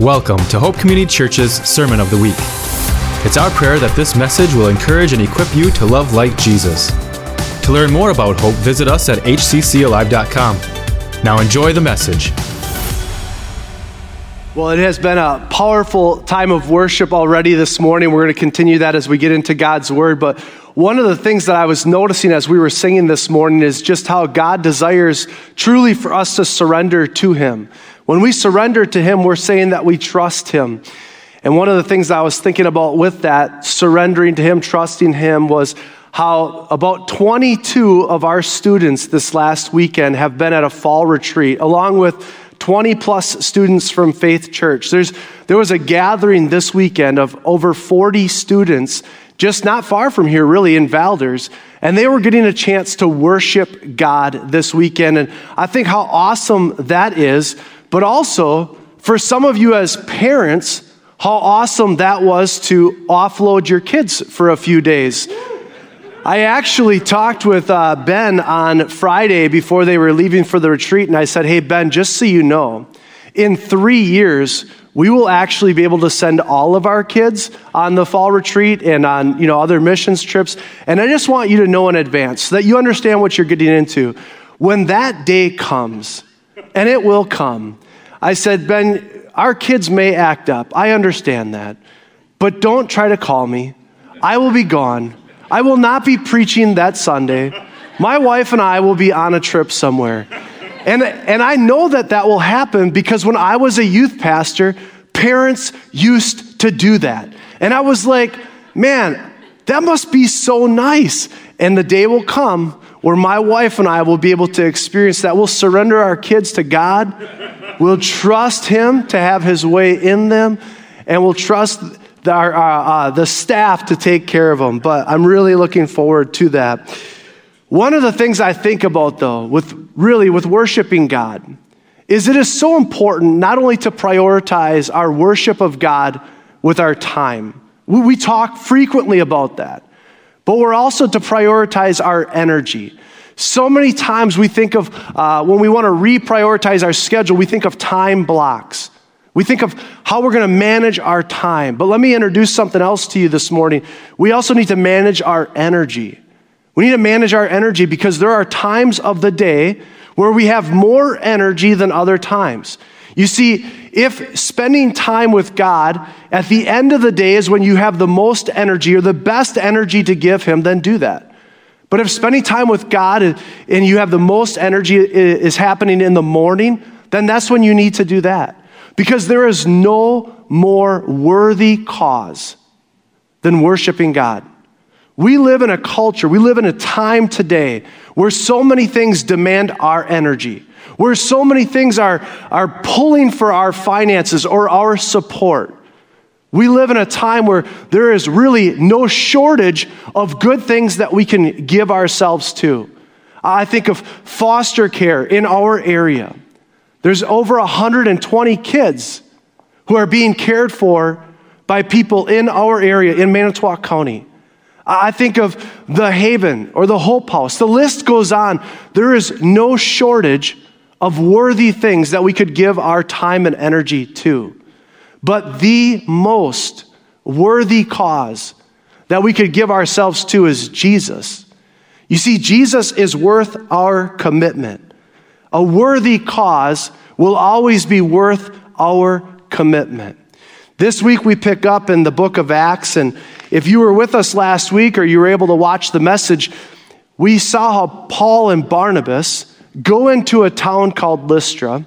Welcome to Hope Community Church's Sermon of the Week. It's our prayer that this message will encourage and equip you to love like Jesus. To learn more about Hope, visit us at hccalive.com. Now enjoy the message. Well, it has been a powerful time of worship already this morning. We're going to continue that as we get into God's Word. But one of the things that I was noticing as we were singing this morning is just how God desires truly for us to surrender to Him. When we surrender to Him, we're saying that we trust Him. And one of the things I was thinking about with that, surrendering to Him, trusting Him, was how about 22 of our students this last weekend have been at a fall retreat, along with 20 plus students from Faith Church. There's, there was a gathering this weekend of over 40 students, just not far from here, really, in Valders, and they were getting a chance to worship God this weekend. And I think how awesome that is but also for some of you as parents, how awesome that was to offload your kids for a few days. I actually talked with uh, Ben on Friday before they were leaving for the retreat, and I said, Hey, Ben, just so you know, in three years, we will actually be able to send all of our kids on the fall retreat and on you know other missions trips and i just want you to know in advance so that you understand what you're getting into when that day comes and it will come I said, Ben, our kids may act up. I understand that. But don't try to call me. I will be gone. I will not be preaching that Sunday. My wife and I will be on a trip somewhere. And, and I know that that will happen because when I was a youth pastor, parents used to do that. And I was like, man, that must be so nice. And the day will come where my wife and I will be able to experience that. We'll surrender our kids to God We'll trust Him to have His way in them, and we'll trust the, our, uh, the staff to take care of them. But I'm really looking forward to that. One of the things I think about, though, with really with worshiping God, is it is so important not only to prioritize our worship of God with our time. We, we talk frequently about that, but we're also to prioritize our energy. So many times we think of, uh, when we want to reprioritize our schedule, we think of time blocks. We think of how we're going to manage our time. But let me introduce something else to you this morning. We also need to manage our energy. We need to manage our energy because there are times of the day where we have more energy than other times. You see, if spending time with God at the end of the day is when you have the most energy or the best energy to give Him, then do that. But if spending time with God and you have the most energy is happening in the morning, then that's when you need to do that. Because there is no more worthy cause than worshiping God. We live in a culture, we live in a time today where so many things demand our energy, where so many things are, are pulling for our finances or our support. We live in a time where there is really no shortage of good things that we can give ourselves to. I think of foster care in our area. There's over 120 kids who are being cared for by people in our area in Manitowoc County. I think of the Haven or the Hope House. The list goes on. There is no shortage of worthy things that we could give our time and energy to. But the most worthy cause that we could give ourselves to is Jesus. You see, Jesus is worth our commitment. A worthy cause will always be worth our commitment. This week we pick up in the book of Acts, and if you were with us last week or you were able to watch the message, we saw how Paul and Barnabas go into a town called Lystra.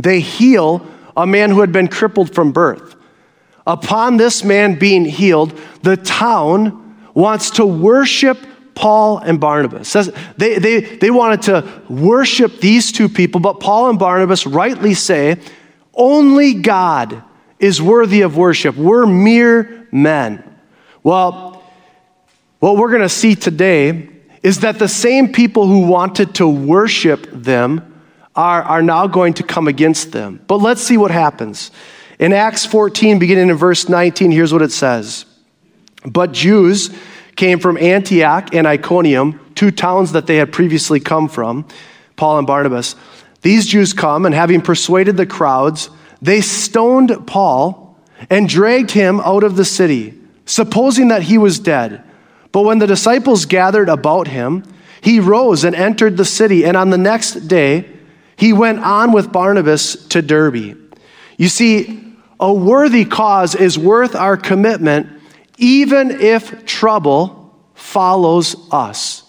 They heal a man who had been crippled from birth. Upon this man being healed, the town wants to worship Paul and Barnabas. They, they, they wanted to worship these two people, but Paul and Barnabas rightly say, only God is worthy of worship. We're mere men. Well, what we're going to see today is that the same people who wanted to worship them are, are now going to come against them. But let's see what happens. In Acts 14, beginning in verse 19, here's what it says But Jews came from Antioch and Iconium, two towns that they had previously come from, Paul and Barnabas. These Jews come, and having persuaded the crowds, they stoned Paul and dragged him out of the city, supposing that he was dead. But when the disciples gathered about him, he rose and entered the city, and on the next day, he went on with Barnabas to Derbe. You see, a worthy cause is worth our commitment, even if trouble follows us.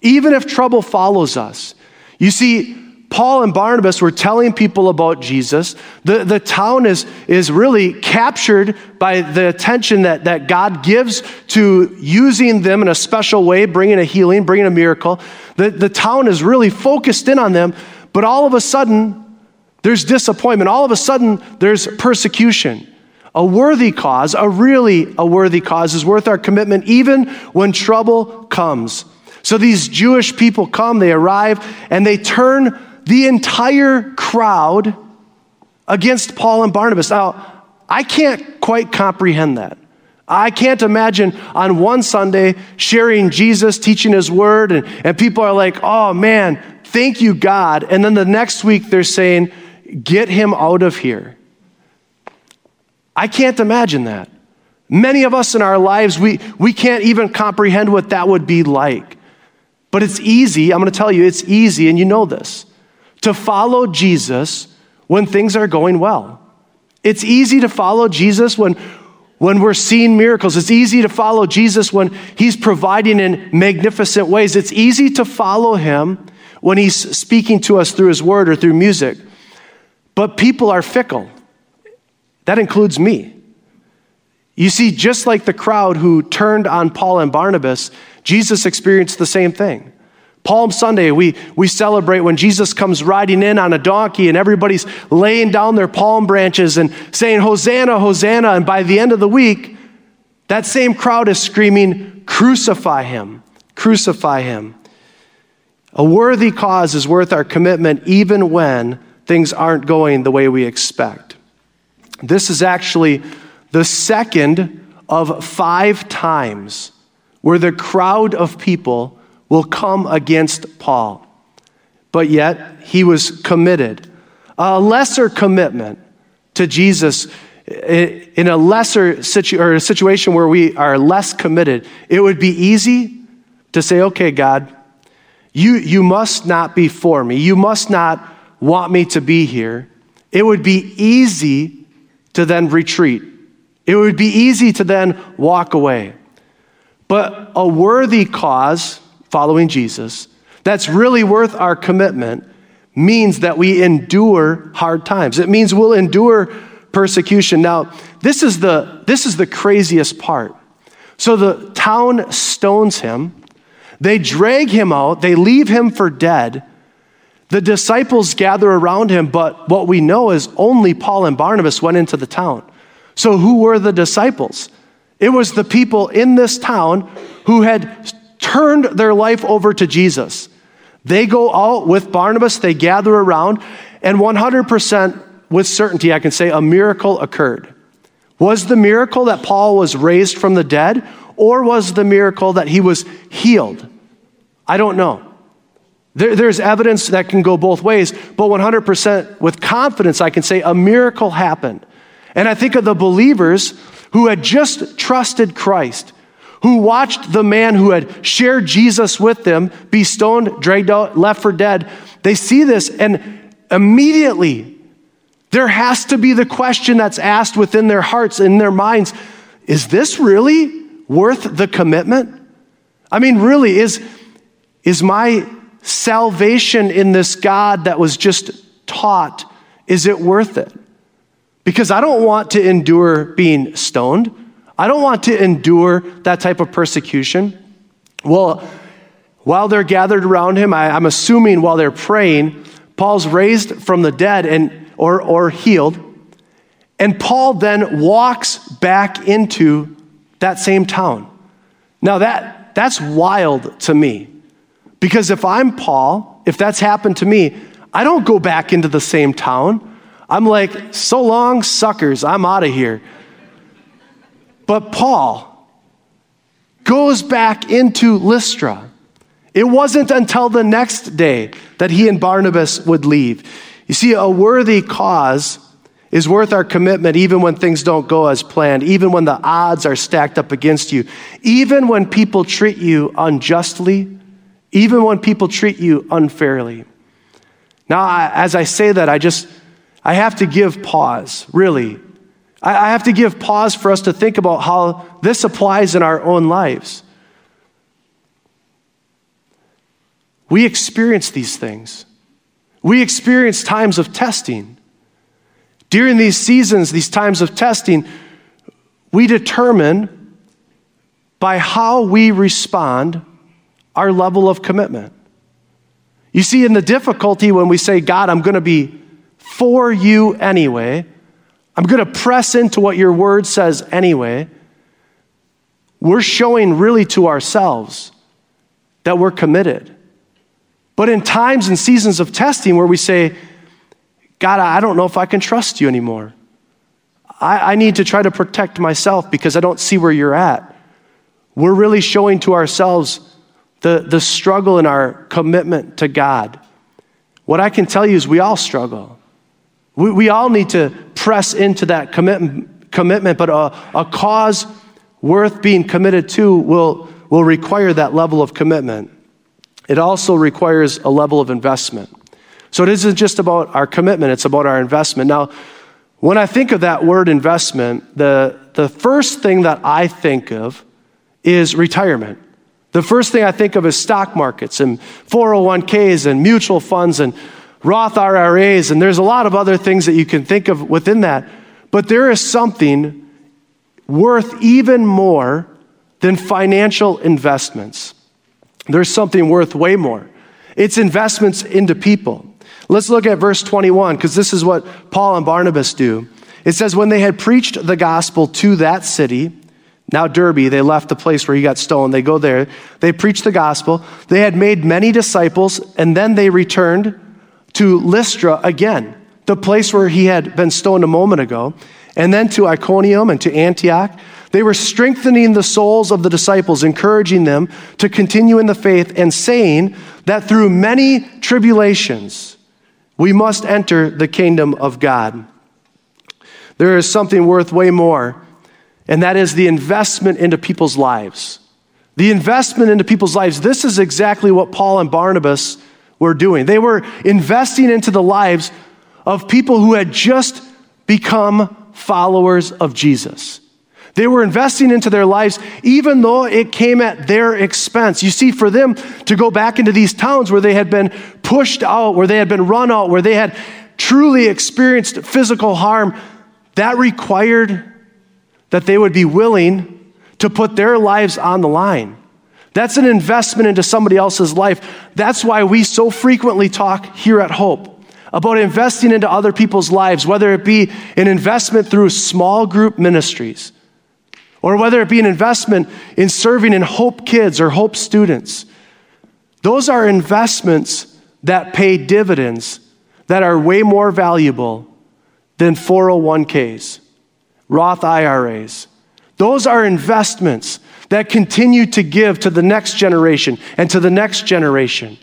Even if trouble follows us. You see, Paul and Barnabas were telling people about Jesus. The, the town is, is really captured by the attention that, that God gives to using them in a special way, bringing a healing, bringing a miracle. The, the town is really focused in on them, but all of a sudden, there's disappointment. All of a sudden, there's persecution. A worthy cause, a really a worthy cause, is worth our commitment even when trouble comes. So these Jewish people come, they arrive, and they turn the entire crowd against Paul and Barnabas. Now, I can't quite comprehend that. I can't imagine on one Sunday sharing Jesus, teaching his word, and, and people are like, oh man, thank you, God. And then the next week they're saying, get him out of here. I can't imagine that. Many of us in our lives, we, we can't even comprehend what that would be like. But it's easy, I'm going to tell you, it's easy, and you know this to follow Jesus when things are going well. It's easy to follow Jesus when, when we're seeing miracles. It's easy to follow Jesus when he's providing in magnificent ways. It's easy to follow him when he's speaking to us through his word or through music. But people are fickle. That includes me. You see, just like the crowd who turned on Paul and Barnabas, Jesus experienced the same thing. Palm Sunday, we, we celebrate when Jesus comes riding in on a donkey and everybody's laying down their palm branches and saying, Hosanna, Hosanna. And by the end of the week, that same crowd is screaming, Crucify him, crucify him. A worthy cause is worth our commitment even when things aren't going the way we expect. This is actually the second of five times where the crowd of people will come against Paul. But yet, he was committed. A lesser commitment to Jesus in a lesser situ- or a situation where we are less committed, it would be easy to say, okay, God, you, you must not be for me. You must not want me to be here. It would be easy to then retreat. It would be easy to then walk away. But a worthy cause following Jesus, that's really worth our commitment, means that we endure hard times. It means we'll endure persecution. Now, this is the, this is the craziest part. So the town stones him, they drag him out, they leave him for dead. The disciples gather around him, but what we know is only Paul and Barnabas went into the town. So, who were the disciples? It was the people in this town who had turned their life over to Jesus. They go out with Barnabas, they gather around, and 100% with certainty, I can say a miracle occurred. Was the miracle that Paul was raised from the dead, or was the miracle that he was healed? I don't know. There, there's evidence that can go both ways, but 100% with confidence, I can say a miracle happened. And I think of the believers who had just trusted Christ, who watched the man who had shared Jesus with them be stoned, dragged out, left for dead. They see this, and immediately there has to be the question that's asked within their hearts, in their minds is this really worth the commitment? I mean, really, is, is my salvation in this God that was just taught, is it worth it? Because I don't want to endure being stoned. I don't want to endure that type of persecution. Well, while they're gathered around him, I, am assuming while they're praying, Paul's raised from the dead and or, or healed. And Paul then walks back into that same town. Now that that's wild to me. Because if I'm Paul, if that's happened to me, I don't go back into the same town. I'm like, so long, suckers, I'm out of here. But Paul goes back into Lystra. It wasn't until the next day that he and Barnabas would leave. You see, a worthy cause is worth our commitment even when things don't go as planned, even when the odds are stacked up against you, even when people treat you unjustly, even when people treat you unfairly. Now, as I say that, I just, I have to give pause, really. I have to give pause for us to think about how this applies in our own lives. We experience these things. We experience times of testing. During these seasons, these times of testing, we determine by how we respond our level of commitment. You see, in the difficulty when we say, God, I'm going to be for you anyway, I'm going to press into what your word says anyway, we're showing really to ourselves that we're committed. But in times and seasons of testing where we say, God, I don't know if I can trust you anymore. I, I need to try to protect myself because I don't see where you're at. We're really showing to ourselves the, the struggle in our commitment to God. What I can tell you is we all struggle. We, we all need to press into that commitment, commitment but a, a cause worth being committed to will, will require that level of commitment. It also requires a level of investment. So it isn't just about our commitment, it's about our investment. Now, when I think of that word investment, the, the first thing that I think of is retirement. The first thing I think of is stock markets and 401ks and mutual funds and Roth IRAs, and there's a lot of other things that you can think of within that. But there is something worth even more than financial investments. There's something worth way more. It's investments into people. Let's look at verse 21, because this is what Paul and Barnabas do. It says, When they had preached the gospel to that city, now, Derbe, they left the place where he got stoned. They go there. They preach the gospel. They had made many disciples, and then they returned to Lystra again, the place where he had been stoned a moment ago, and then to Iconium and to Antioch. They were strengthening the souls of the disciples, encouraging them to continue in the faith, and saying that through many tribulations we must enter the kingdom of God. There is something worth way more and that is the investment into people's lives. The investment into people's lives. This is exactly what Paul and Barnabas were doing. They were investing into the lives of people who had just become followers of Jesus. They were investing into their lives even though it came at their expense. You see, for them to go back into these towns where they had been pushed out, where they had been run out, where they had truly experienced physical harm, that required that they would be willing to put their lives on the line. That's an investment into somebody else's life. That's why we so frequently talk here at Hope about investing into other people's lives, whether it be an investment through small group ministries, or whether it be an investment in serving in Hope Kids or Hope students. Those are investments that pay dividends that are way more valuable than 401ks. Roth IRAs. Those are investments that continue to give to the next generation and to the next generation.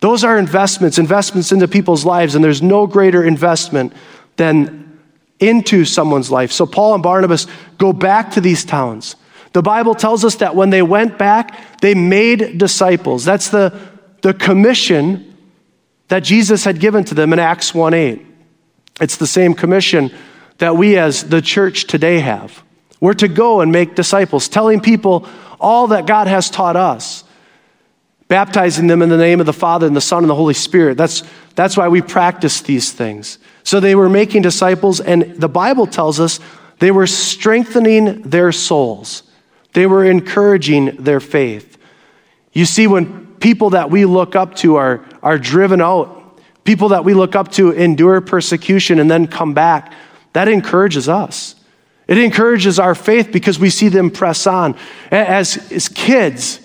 Those are investments, investments into people's lives, and there's no greater investment than into someone's life. So Paul and Barnabas go back to these towns. The Bible tells us that when they went back, they made disciples. That's the, the commission that Jesus had given to them in Acts 1 8. It's the same commission that we as the church today have. We're to go and make disciples, telling people all that God has taught us, baptizing them in the name of the Father and the Son and the Holy Spirit. That's, that's why we practice these things. So they were making disciples, and the Bible tells us they were strengthening their souls, they were encouraging their faith. You see, when people that we look up to are, are driven out, people that we look up to endure persecution and then come back, that encourages us. It encourages our faith because we see them press on. As, as kids,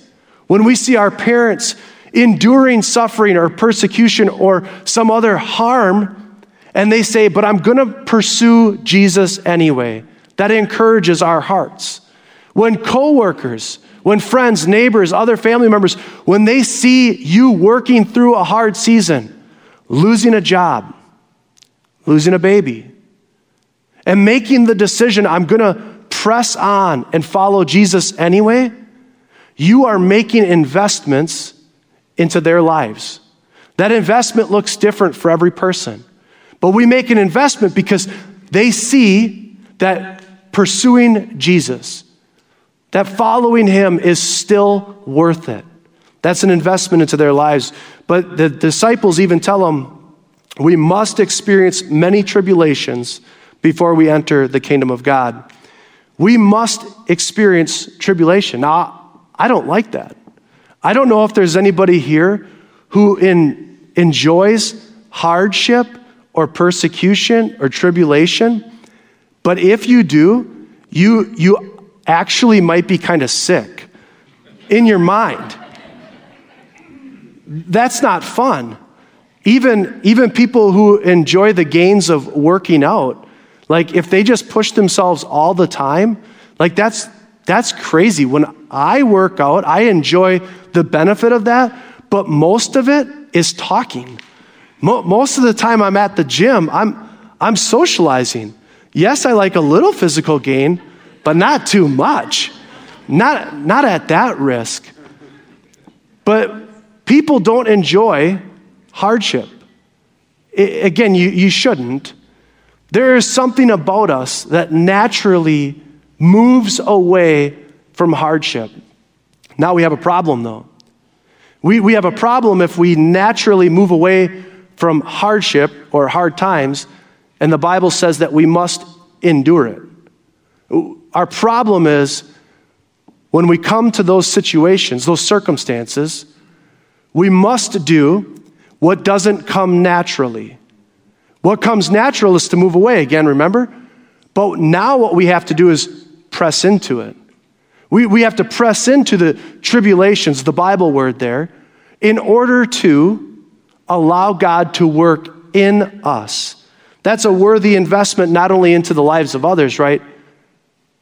when we see our parents enduring suffering or persecution or some other harm, and they say, But I'm going to pursue Jesus anyway, that encourages our hearts. When coworkers, when friends, neighbors, other family members, when they see you working through a hard season, losing a job, losing a baby, and making the decision, I'm going to press on and follow Jesus anyway, you are making investments into their lives. That investment looks different for every person. But we make an investment because they see that pursuing Jesus, that following him is still worth it. That's an investment into their lives. But the disciples even tell them, we must experience many tribulations before we enter the kingdom of God. We must experience tribulation. Now, I don't like that. I don't know if there's anybody here who in, enjoys hardship or persecution or tribulation, but if you do, you, you actually might be kind of sick in your mind. That's not fun. Even, even people who enjoy the gains of working out, like if they just push themselves all the time, like that's that's crazy. When I work out, I enjoy the benefit of that, but most of it is talking. Most of the time I'm at the gym, I'm I'm socializing. Yes, I like a little physical gain, but not too much. Not not at that risk. But people don't enjoy hardship. I, again, you, you shouldn't. There is something about us that naturally moves away from hardship. Now we have a problem, though. We, we have a problem if we naturally move away from hardship or hard times, and the Bible says that we must endure it. Our problem is when we come to those situations, those circumstances, we must do what doesn't come naturally. What comes natural is to move away again, remember? But now what we have to do is press into it. We, we have to press into the tribulations, the Bible word there, in order to allow God to work in us. That's a worthy investment not only into the lives of others, right?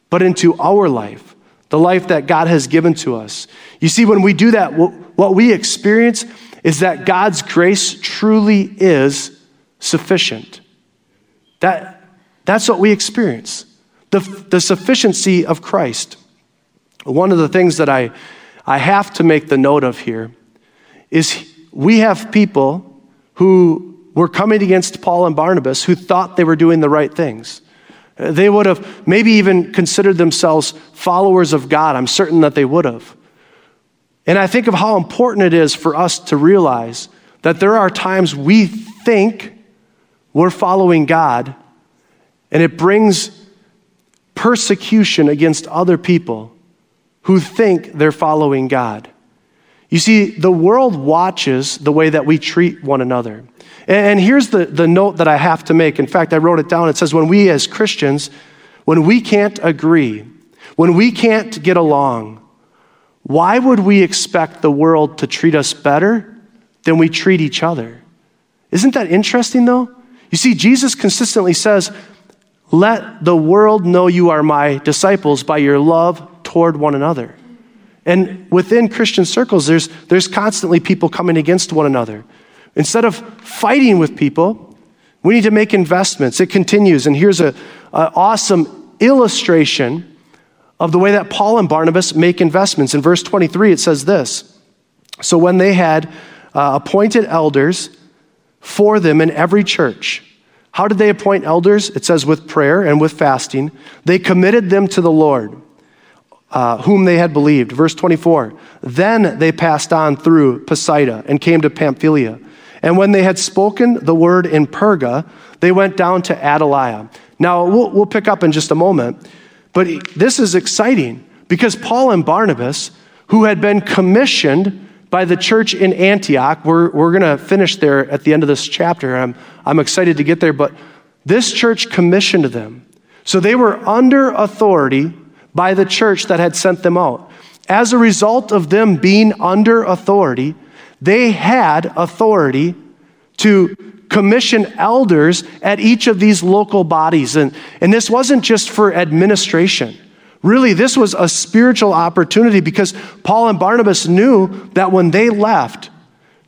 But into our life, the life that God has given to us. You see, when we do that, what, what we experience is that God's grace truly is sufficient. That, that's what we experience the, the sufficiency of Christ. One of the things that I, I have to make the note of here is we have people who were coming against Paul and Barnabas who thought they were doing the right things. They would have maybe even considered themselves followers of God. I'm certain that they would have. And I think of how important it is for us to realize that there are times we think we're following God, and it brings persecution against other people who think they're following God. You see, the world watches the way that we treat one another. And here's the, the note that I have to make. In fact, I wrote it down. It says, when we as Christians, when we can't agree, when we can't get along, why would we expect the world to treat us better than we treat each other? Isn't that interesting, though? You see, Jesus consistently says, Let the world know you are my disciples by your love toward one another. And within Christian circles, there's, there's constantly people coming against one another. Instead of fighting with people, we need to make investments. It continues, and here's an awesome illustration of the way that Paul and Barnabas make investments. In verse 23, it says this So when they had uh, appointed elders, for them in every church. How did they appoint elders? It says with prayer and with fasting. They committed them to the Lord, uh, whom they had believed. Verse 24. Then they passed on through Pisidia and came to Pamphylia. And when they had spoken the word in Perga, they went down to Attalia. Now, we'll, we'll pick up in just a moment, but this is exciting because Paul and Barnabas, who had been commissioned by the church in Antioch. We're, we're going to finish there at the end of this chapter. I'm, I'm excited to get there, but this church commissioned them. So they were under authority by the church that had sent them out. As a result of them being under authority, they had authority to commission elders at each of these local bodies. And, and this wasn't just for administration. Really, this was a spiritual opportunity because Paul and Barnabas knew that when they left,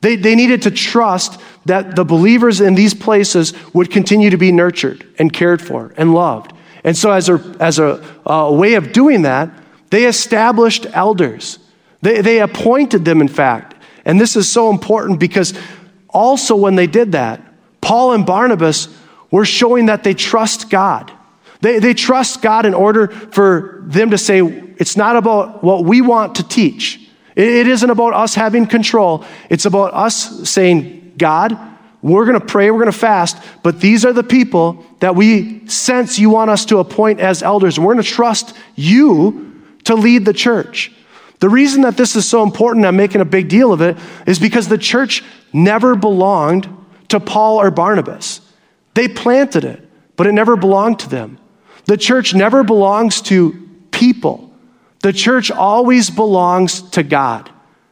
they, they needed to trust that the believers in these places would continue to be nurtured and cared for and loved. And so, as a, as a, a way of doing that, they established elders. They, they appointed them, in fact. And this is so important because also when they did that, Paul and Barnabas were showing that they trust God. They, they trust God in order for them to say, it's not about what we want to teach. It, it isn't about us having control. It's about us saying, God, we're going to pray, we're going to fast, but these are the people that we sense you want us to appoint as elders, we're going to trust you to lead the church. The reason that this is so important, I'm making a big deal of it, is because the church never belonged to Paul or Barnabas. They planted it, but it never belonged to them. The church never belongs to people. The church always belongs to God.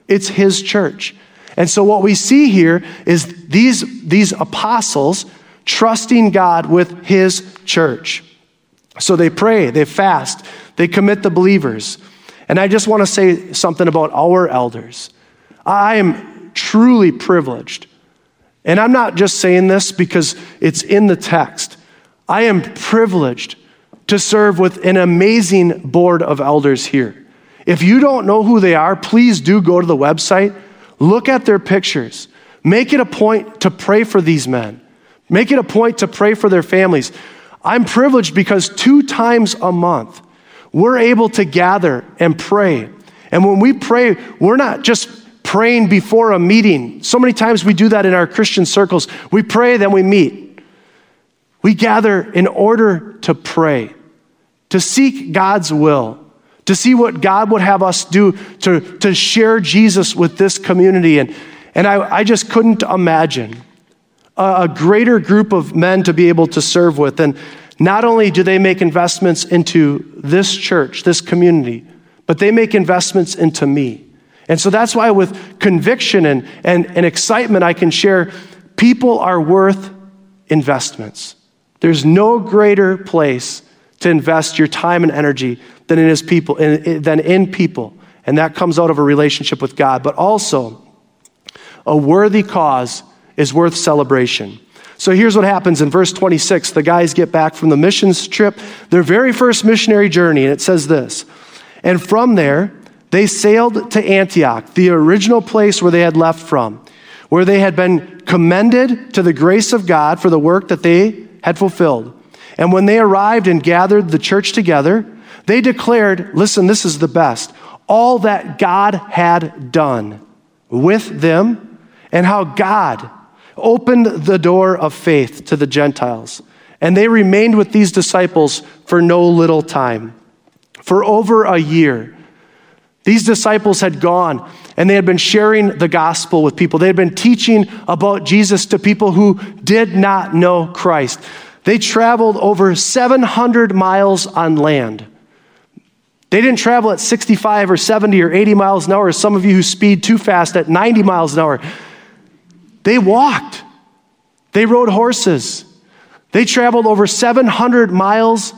It's His church. And so what we see here is these, these apostles trusting God with His church. So they pray, they fast, they commit the believers. And I just want to say something about our elders. I am truly privileged. And I'm not just saying this because it's in the text. I am privileged to serve with an amazing board of elders here. If you don't know who they are, please do go to the website, look at their pictures, make it a point to pray for these men, make it a point to pray for their families. I'm privileged because two times a month, we're able to gather and pray. And when we pray, we're not just praying before a meeting. So many times we do that in our Christian circles. We pray, then we meet. We gather in order to pray to seek God's will, to see what God would have us do to, to share Jesus with this community. And, and I, I just couldn't imagine a, a greater group of men to be able to serve with. And not only do they make investments into this church, this community, but they make investments into me. And so that's why, with conviction and, and, and excitement, I can share people are worth investments. There's no greater place to invest your time and energy than in his people, in, than in people. And that comes out of a relationship with God. But also, a worthy cause is worth celebration. So here's what happens in verse 26. The guys get back from the missions trip, their very first missionary journey, and it says this. And from there, they sailed to Antioch, the original place where they had left from, where they had been commended to the grace of God for the work that they had fulfilled. And when they arrived and gathered the church together, they declared, listen, this is the best, all that God had done with them and how God opened the door of faith to the Gentiles. And they remained with these disciples for no little time. For over a year, these disciples had gone and they had been sharing the gospel with people. They had been teaching about Jesus to people who did not know Christ. They traveled over 700 miles on land. They didn't travel at 65 or 70 or 80 miles an hour, as some of you who speed too fast at 90 miles an hour. They walked. They rode horses. They traveled over 700 miles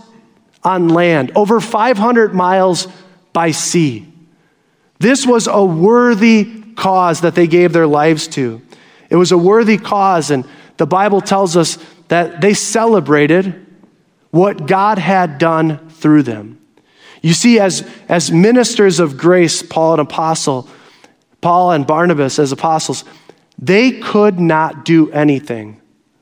on land, over 500 miles by sea. This was a worthy cause that they gave their lives to. It was a worthy cause, and the Bible tells us that they celebrated what God had done through them. You see, as, as ministers of grace, Paul and apostle, Paul and Barnabas as apostles, they could not do anything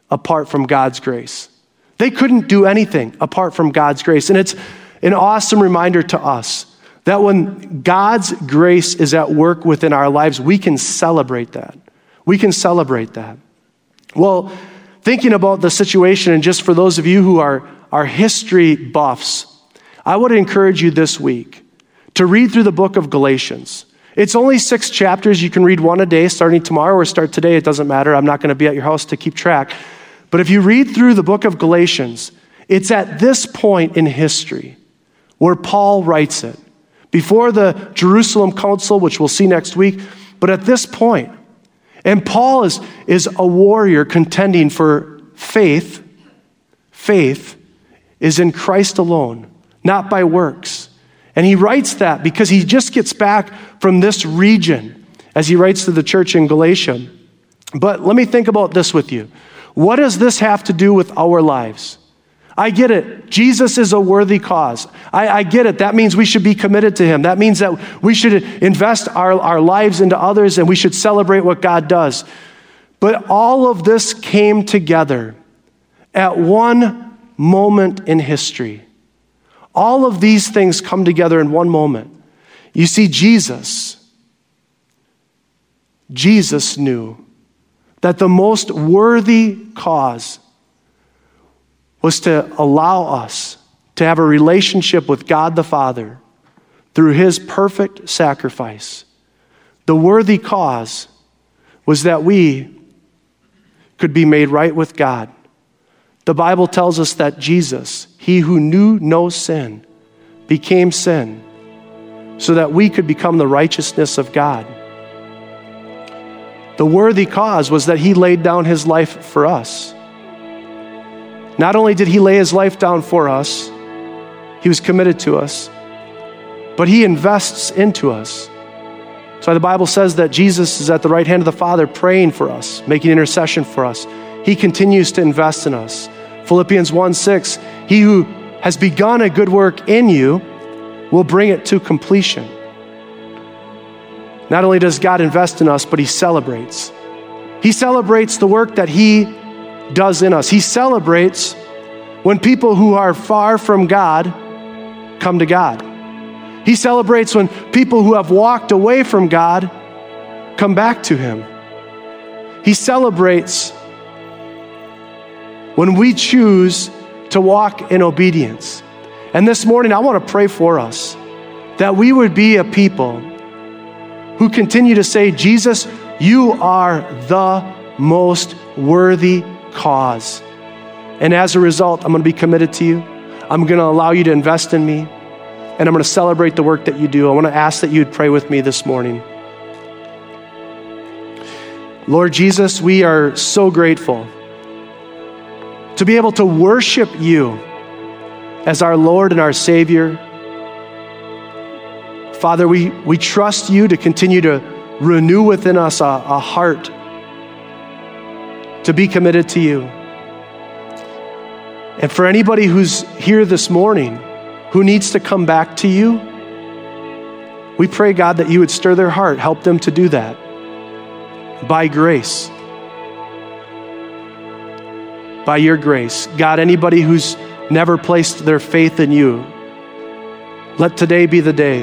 apart from God's grace. They couldn't do anything apart from God's grace. And it's an awesome reminder to us that when God's grace is at work within our lives, we can celebrate that. We can celebrate that. Well, thinking about the situation, and just for those of you who are, are history buffs, I would encourage you this week to read through the book of Galatians. It's only six chapters. You can read one a day starting tomorrow or start today. It doesn't matter. I'm not going to be at your house to keep track. But if you read through the book of Galatians, it's at this point in history where Paul writes it. Before the Jerusalem Council, which we'll see next week, but at this point, and Paul is, is a warrior contending for faith. Faith is in Christ alone, not by works. And he writes that because he just gets back from this region as he writes to the church in Galatia. But let me think about this with you. What does this have to do with our lives? I get it. Jesus is a worthy cause. I, I, get it. That means we should be committed to Him. That means that we should invest our, our lives into others and we should celebrate what God does. But all of this came together at one moment in history. All of these things come together in one moment. You see, Jesus, Jesus knew that the most worthy cause was to allow us to have a relationship with God the Father through his perfect sacrifice. The worthy cause was that we could be made right with God. The Bible tells us that Jesus, he who knew no sin, became sin so that we could become the righteousness of God. The worthy cause was that he laid down his life for us. Not only did he lay his life down for us, he was committed to us, but he invests into us. So the Bible says that Jesus is at the right hand of the Father praying for us, making intercession for us. He continues to invest in us. Philippians 1 6, he who has begun a good work in you will bring it to completion. Not only does God invest in us, but he celebrates. He celebrates the work that he does in us. He celebrates when people who are far from God come to God. He celebrates when people who have walked away from God come back to Him. He celebrates when we choose to walk in obedience. And this morning, I want to pray for us that we would be a people who continue to say, Jesus, you are the most worthy cause. And as a result, I'm going to be committed to you. I'm going to allow you to invest in me. And I'm going to celebrate the work that you do. I want to ask that you would pray with me this morning. Lord Jesus, we are so grateful to be able to worship you as our Lord and our Savior. Father, we, we trust you to continue to renew within us a, a heart to be committed to you. And for anybody who's here this morning who needs to come back to you, we pray, God, that you would stir their heart, help them to do that by grace. By your grace. God, anybody who's never placed their faith in you, let today be the day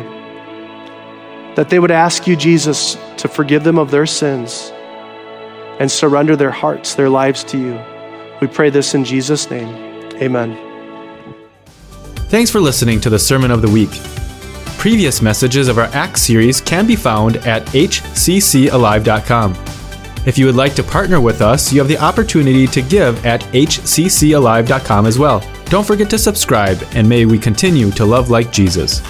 that they would ask you, Jesus, to forgive them of their sins and surrender their hearts, their lives to you. We pray this in Jesus' name. Amen. Thanks for listening to the Sermon of the Week. Previous messages of our Acts series can be found at hccalive.com. If you would like to partner with us, you have the opportunity to give at hccalive.com as well. Don't forget to subscribe, and may we continue to love like Jesus.